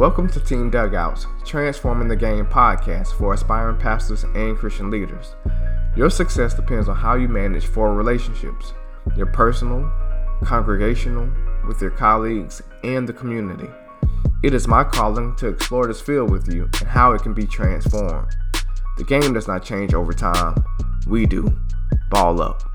Welcome to Team Dugouts, Transforming the Game podcast for aspiring pastors and Christian leaders. Your success depends on how you manage four relationships your personal, congregational, with your colleagues, and the community. It is my calling to explore this field with you and how it can be transformed. The game does not change over time, we do. Ball up.